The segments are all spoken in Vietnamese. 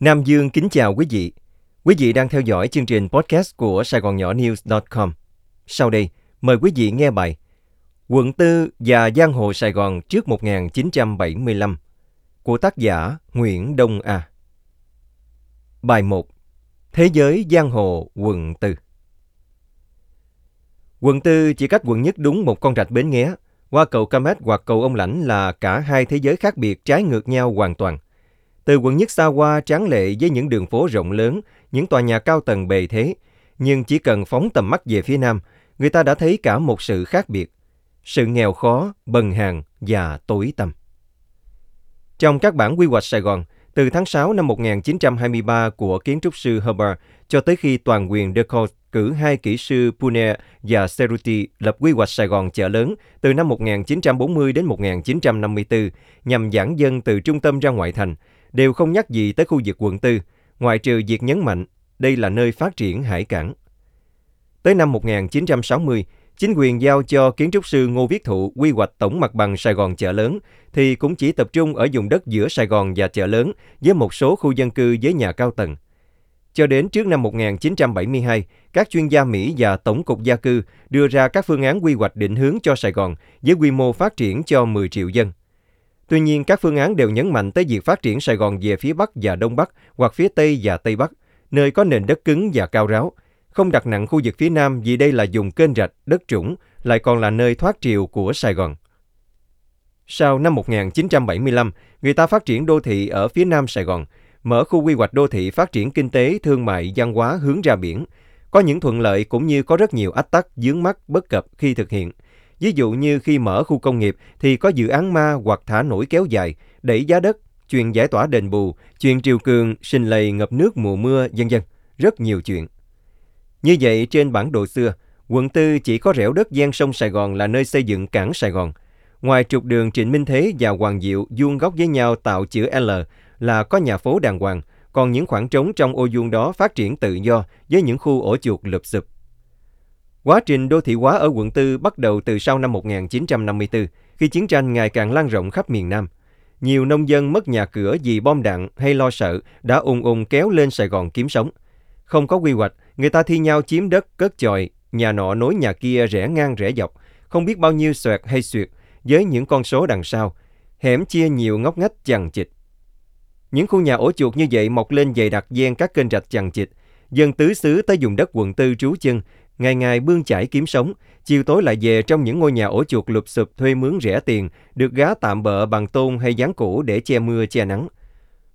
Nam Dương kính chào quý vị. Quý vị đang theo dõi chương trình podcast của Sài Gòn Nhỏ News.com. Sau đây, mời quý vị nghe bài Quận Tư và Giang hồ Sài Gòn trước 1975 của tác giả Nguyễn Đông A. Bài 1 Thế giới Giang hồ quận Tư Quận Tư chỉ cách quận nhất đúng một con rạch bến nghé. Qua cầu Camet hoặc cầu Ông Lãnh là cả hai thế giới khác biệt trái ngược nhau hoàn toàn – từ quận nhất xa qua tráng lệ với những đường phố rộng lớn, những tòa nhà cao tầng bề thế, nhưng chỉ cần phóng tầm mắt về phía nam, người ta đã thấy cả một sự khác biệt. Sự nghèo khó, bần hàn và tối tăm. Trong các bản quy hoạch Sài Gòn, từ tháng 6 năm 1923 của kiến trúc sư Herbert cho tới khi toàn quyền Decaux cử hai kỹ sư Pune và Ceruti lập quy hoạch Sài Gòn chợ lớn từ năm 1940 đến 1954 nhằm giãn dân từ trung tâm ra ngoại thành, đều không nhắc gì tới khu vực quận 4 ngoại trừ việc nhấn mạnh đây là nơi phát triển hải cảng. Tới năm 1960, chính quyền giao cho kiến trúc sư Ngô Viết Thụ quy hoạch tổng mặt bằng Sài Gòn chợ lớn thì cũng chỉ tập trung ở vùng đất giữa Sài Gòn và chợ lớn với một số khu dân cư với nhà cao tầng. Cho đến trước năm 1972, các chuyên gia Mỹ và Tổng cục Gia cư đưa ra các phương án quy hoạch định hướng cho Sài Gòn với quy mô phát triển cho 10 triệu dân. Tuy nhiên, các phương án đều nhấn mạnh tới việc phát triển Sài Gòn về phía Bắc và Đông Bắc hoặc phía Tây và Tây Bắc, nơi có nền đất cứng và cao ráo. Không đặt nặng khu vực phía Nam vì đây là dùng kênh rạch, đất trũng, lại còn là nơi thoát triều của Sài Gòn. Sau năm 1975, người ta phát triển đô thị ở phía Nam Sài Gòn, mở khu quy hoạch đô thị phát triển kinh tế, thương mại, văn hóa hướng ra biển. Có những thuận lợi cũng như có rất nhiều ách tắc, dướng mắt, bất cập khi thực hiện – Ví dụ như khi mở khu công nghiệp thì có dự án ma hoặc thả nổi kéo dài, đẩy giá đất, chuyện giải tỏa đền bù, chuyện triều cường, sinh lầy ngập nước mùa mưa, dân dân rất nhiều chuyện. Như vậy trên bản đồ xưa, quận tư chỉ có rẻo đất gian sông Sài Gòn là nơi xây dựng cảng Sài Gòn. Ngoài trục đường Trịnh Minh Thế và Hoàng Diệu vuông góc với nhau tạo chữ L là có nhà phố đàng hoàng, còn những khoảng trống trong ô vuông đó phát triển tự do với những khu ổ chuột lụp xụp. Quá trình đô thị hóa ở quận 4 bắt đầu từ sau năm 1954, khi chiến tranh ngày càng lan rộng khắp miền Nam. Nhiều nông dân mất nhà cửa vì bom đạn hay lo sợ đã ung ung kéo lên Sài Gòn kiếm sống. Không có quy hoạch, người ta thi nhau chiếm đất, cất chòi, nhà nọ nối nhà kia rẽ ngang rẽ dọc, không biết bao nhiêu xoẹt hay xuyệt, với những con số đằng sau. Hẻm chia nhiều ngóc ngách chằng chịt. Những khu nhà ổ chuột như vậy mọc lên dày đặc gian các kênh rạch chằng chịt. Dân tứ xứ tới dùng đất quận tư trú chân ngày ngày bươn chải kiếm sống, chiều tối lại về trong những ngôi nhà ổ chuột lụp sụp thuê mướn rẻ tiền, được gá tạm bợ bằng tôn hay dán cũ để che mưa che nắng.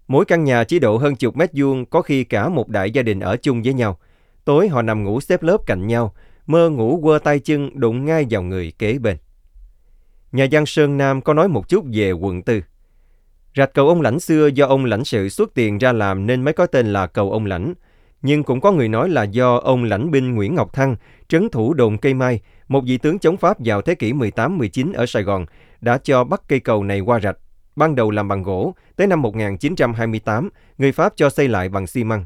Mỗi căn nhà chỉ độ hơn chục mét vuông, có khi cả một đại gia đình ở chung với nhau. Tối họ nằm ngủ xếp lớp cạnh nhau, mơ ngủ quơ tay chân đụng ngay vào người kế bên. Nhà văn Sơn Nam có nói một chút về quận tư. Rạch cầu ông lãnh xưa do ông lãnh sự xuất tiền ra làm nên mới có tên là cầu ông lãnh nhưng cũng có người nói là do ông lãnh binh Nguyễn Ngọc Thăng, trấn thủ đồn cây mai, một vị tướng chống Pháp vào thế kỷ 18-19 ở Sài Gòn, đã cho bắt cây cầu này qua rạch. Ban đầu làm bằng gỗ, tới năm 1928, người Pháp cho xây lại bằng xi măng.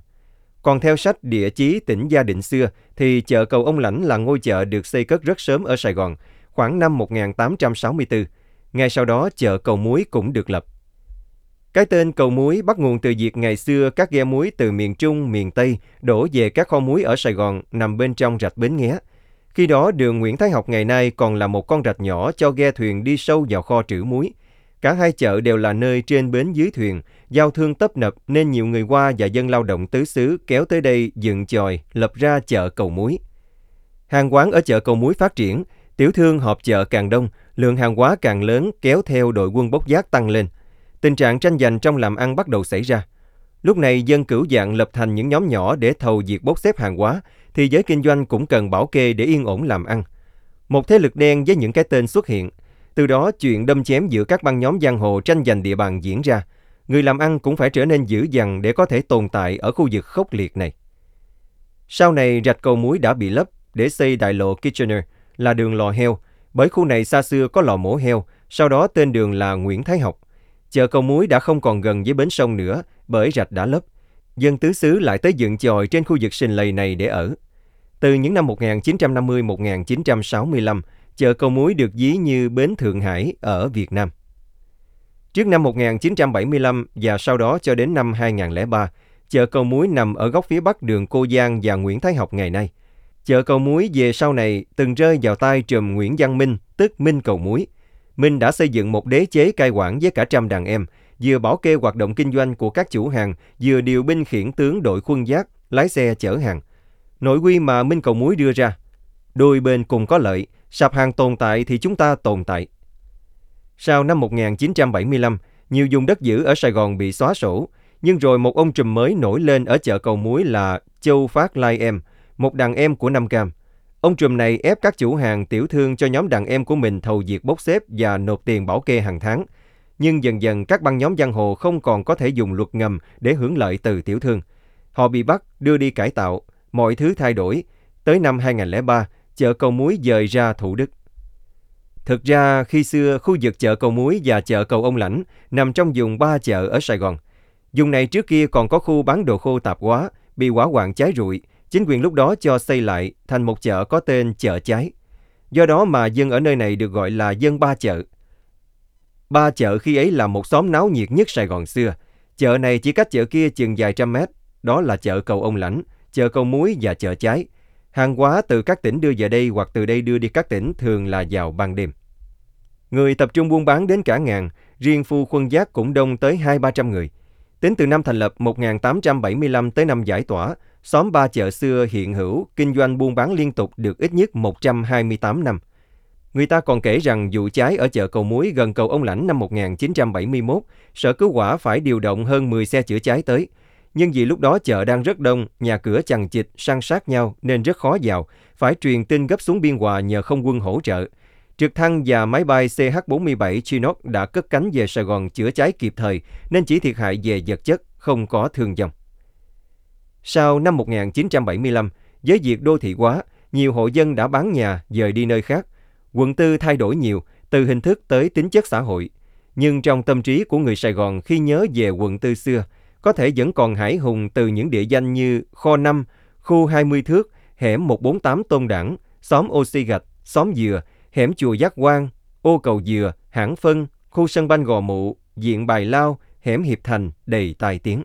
Còn theo sách Địa chí tỉnh Gia Định xưa, thì chợ cầu ông Lãnh là ngôi chợ được xây cất rất sớm ở Sài Gòn, khoảng năm 1864. Ngay sau đó, chợ cầu muối cũng được lập. Cái tên cầu muối bắt nguồn từ việc ngày xưa các ghe muối từ miền Trung, miền Tây đổ về các kho muối ở Sài Gòn nằm bên trong rạch Bến Nghé. Khi đó đường Nguyễn Thái Học ngày nay còn là một con rạch nhỏ cho ghe thuyền đi sâu vào kho trữ muối. Cả hai chợ đều là nơi trên bến dưới thuyền, giao thương tấp nập nên nhiều người qua và dân lao động tứ xứ kéo tới đây dựng chòi, lập ra chợ cầu muối. Hàng quán ở chợ cầu muối phát triển, tiểu thương họp chợ càng đông, lượng hàng hóa càng lớn kéo theo đội quân bốc giác tăng lên – Tình trạng tranh giành trong làm ăn bắt đầu xảy ra. Lúc này dân cửu dạng lập thành những nhóm nhỏ để thầu việc bốc xếp hàng hóa, thì giới kinh doanh cũng cần bảo kê để yên ổn làm ăn. Một thế lực đen với những cái tên xuất hiện. Từ đó chuyện đâm chém giữa các băng nhóm giang hồ tranh giành địa bàn diễn ra. Người làm ăn cũng phải trở nên dữ dằn để có thể tồn tại ở khu vực khốc liệt này. Sau này rạch cầu muối đã bị lấp để xây đại lộ Kitchener là đường lò heo, bởi khu này xa xưa có lò mổ heo, sau đó tên đường là Nguyễn Thái Học. Chợ cầu muối đã không còn gần với bến sông nữa bởi rạch đã lấp. Dân tứ xứ lại tới dựng chòi trên khu vực sình lầy này để ở. Từ những năm 1950-1965, chợ cầu muối được ví như bến Thượng Hải ở Việt Nam. Trước năm 1975 và sau đó cho đến năm 2003, Chợ Cầu Muối nằm ở góc phía bắc đường Cô Giang và Nguyễn Thái Học ngày nay. Chợ Cầu Muối về sau này từng rơi vào tay trùm Nguyễn Văn Minh, tức Minh Cầu Muối. Minh đã xây dựng một đế chế cai quản với cả trăm đàn em, vừa bảo kê hoạt động kinh doanh của các chủ hàng, vừa điều binh khiển tướng đội quân giác, lái xe chở hàng. Nội quy mà Minh Cầu Muối đưa ra, đôi bên cùng có lợi, sạp hàng tồn tại thì chúng ta tồn tại. Sau năm 1975, nhiều vùng đất giữ ở Sài Gòn bị xóa sổ, nhưng rồi một ông trùm mới nổi lên ở chợ cầu muối là Châu Phát Lai Em, một đàn em của Nam Cam. Ông trùm này ép các chủ hàng tiểu thương cho nhóm đàn em của mình thầu việc bốc xếp và nộp tiền bảo kê hàng tháng. Nhưng dần dần các băng nhóm giang hồ không còn có thể dùng luật ngầm để hưởng lợi từ tiểu thương. Họ bị bắt, đưa đi cải tạo, mọi thứ thay đổi. Tới năm 2003, chợ cầu muối dời ra Thủ Đức. Thực ra, khi xưa, khu vực chợ cầu muối và chợ cầu ông lãnh nằm trong vùng ba chợ ở Sài Gòn. Vùng này trước kia còn có khu bán đồ khô tạp hóa, bị hỏa hoạn cháy rụi. Chính quyền lúc đó cho xây lại thành một chợ có tên chợ cháy. Do đó mà dân ở nơi này được gọi là dân ba chợ. Ba chợ khi ấy là một xóm náo nhiệt nhất Sài Gòn xưa. Chợ này chỉ cách chợ kia chừng vài trăm mét. Đó là chợ cầu ông lãnh, chợ cầu muối và chợ cháy. Hàng hóa từ các tỉnh đưa về đây hoặc từ đây đưa đi các tỉnh thường là vào ban đêm. Người tập trung buôn bán đến cả ngàn, riêng phu khuân giác cũng đông tới hai ba trăm người. Tính từ năm thành lập 1875 tới năm giải tỏa, xóm ba chợ xưa hiện hữu, kinh doanh buôn bán liên tục được ít nhất 128 năm. Người ta còn kể rằng vụ cháy ở chợ cầu muối gần cầu ông lãnh năm 1971, sở cứu hỏa phải điều động hơn 10 xe chữa cháy tới. Nhưng vì lúc đó chợ đang rất đông, nhà cửa chằng chịt, san sát nhau nên rất khó vào, phải truyền tin gấp xuống biên hòa nhờ không quân hỗ trợ. Trực thăng và máy bay CH-47 Chinook đã cất cánh về Sài Gòn chữa cháy kịp thời nên chỉ thiệt hại về vật chất, không có thương vong. Sau năm 1975, với việc đô thị hóa, nhiều hộ dân đã bán nhà dời đi nơi khác. Quận tư thay đổi nhiều, từ hình thức tới tính chất xã hội. Nhưng trong tâm trí của người Sài Gòn khi nhớ về quận tư xưa, có thể vẫn còn hải hùng từ những địa danh như Kho 5, khu 20 thước, hẻm 148 Tôn Đảng, xóm Oxy Gạch, xóm Dừa, hẻm chùa Giác quang, ô cầu Dừa, hãng phân, khu sân banh Gò Mụ, diện Bài Lao, hẻm Hiệp Thành đầy tài tiếng.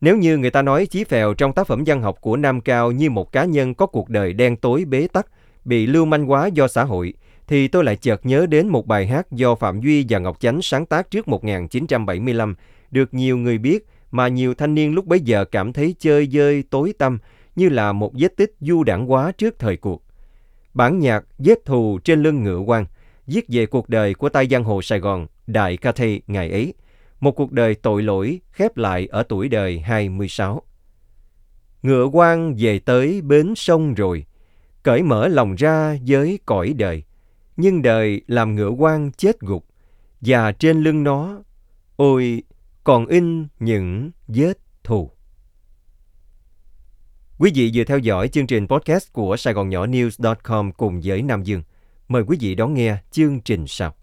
Nếu như người ta nói Chí Phèo trong tác phẩm văn học của Nam Cao như một cá nhân có cuộc đời đen tối bế tắc, bị lưu manh hóa do xã hội, thì tôi lại chợt nhớ đến một bài hát do Phạm Duy và Ngọc Chánh sáng tác trước 1975, được nhiều người biết mà nhiều thanh niên lúc bấy giờ cảm thấy chơi dơi tối tâm như là một vết tích du đảng quá trước thời cuộc. Bản nhạc Vết thù trên lưng ngựa quan viết về cuộc đời của tay giang hồ Sài Gòn Đại Ca Thê ngày ấy, một cuộc đời tội lỗi khép lại ở tuổi đời 26. Ngựa quan về tới bến sông rồi, cởi mở lòng ra với cõi đời, nhưng đời làm ngựa quan chết gục, và trên lưng nó, ôi, còn in những vết thù. Quý vị vừa theo dõi chương trình podcast của Sài Gòn Nhỏ News.com cùng với Nam Dương. Mời quý vị đón nghe chương trình sau.